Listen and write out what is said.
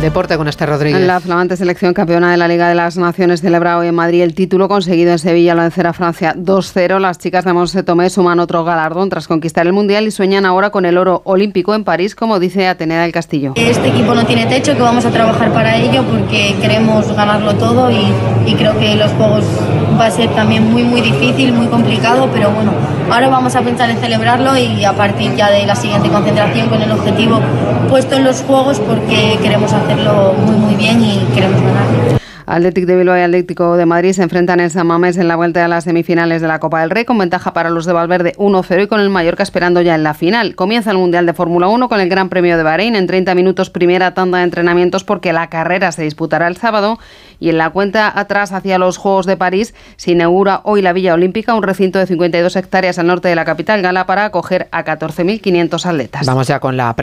El deporte con este Rodríguez. La flamante selección campeona de la Liga de las Naciones celebra hoy en Madrid el título conseguido en Sevilla al vencer a Francia 2-0. Las chicas de Monse Tomé suman otro galardón tras conquistar el Mundial y sueñan ahora con el oro olímpico en París, como dice Atenea del Castillo. Este equipo no tiene techo, que vamos a trabajar para ello porque queremos ganarlo todo y, y creo que los Juegos va a ser también muy muy difícil, muy complicado, pero bueno, ahora vamos a pensar en celebrarlo y a partir ya de la siguiente concentración con el objetivo puesto en los Juegos porque queremos hacerlo muy muy bien y queremos ganar. Atlético de Bilbao y Atlético de Madrid se enfrentan en San Mamés en la vuelta a las semifinales de la Copa del Rey con ventaja para los de Valverde 1-0 y con el Mallorca esperando ya en la final. Comienza el Mundial de Fórmula 1 con el Gran Premio de Bahrein en 30 minutos primera tanda de entrenamientos porque la carrera se disputará el sábado y en la cuenta atrás hacia los Juegos de París se inaugura hoy la Villa Olímpica, un recinto de 52 hectáreas al norte de la capital gala para acoger a 14.500 atletas. Vamos ya con la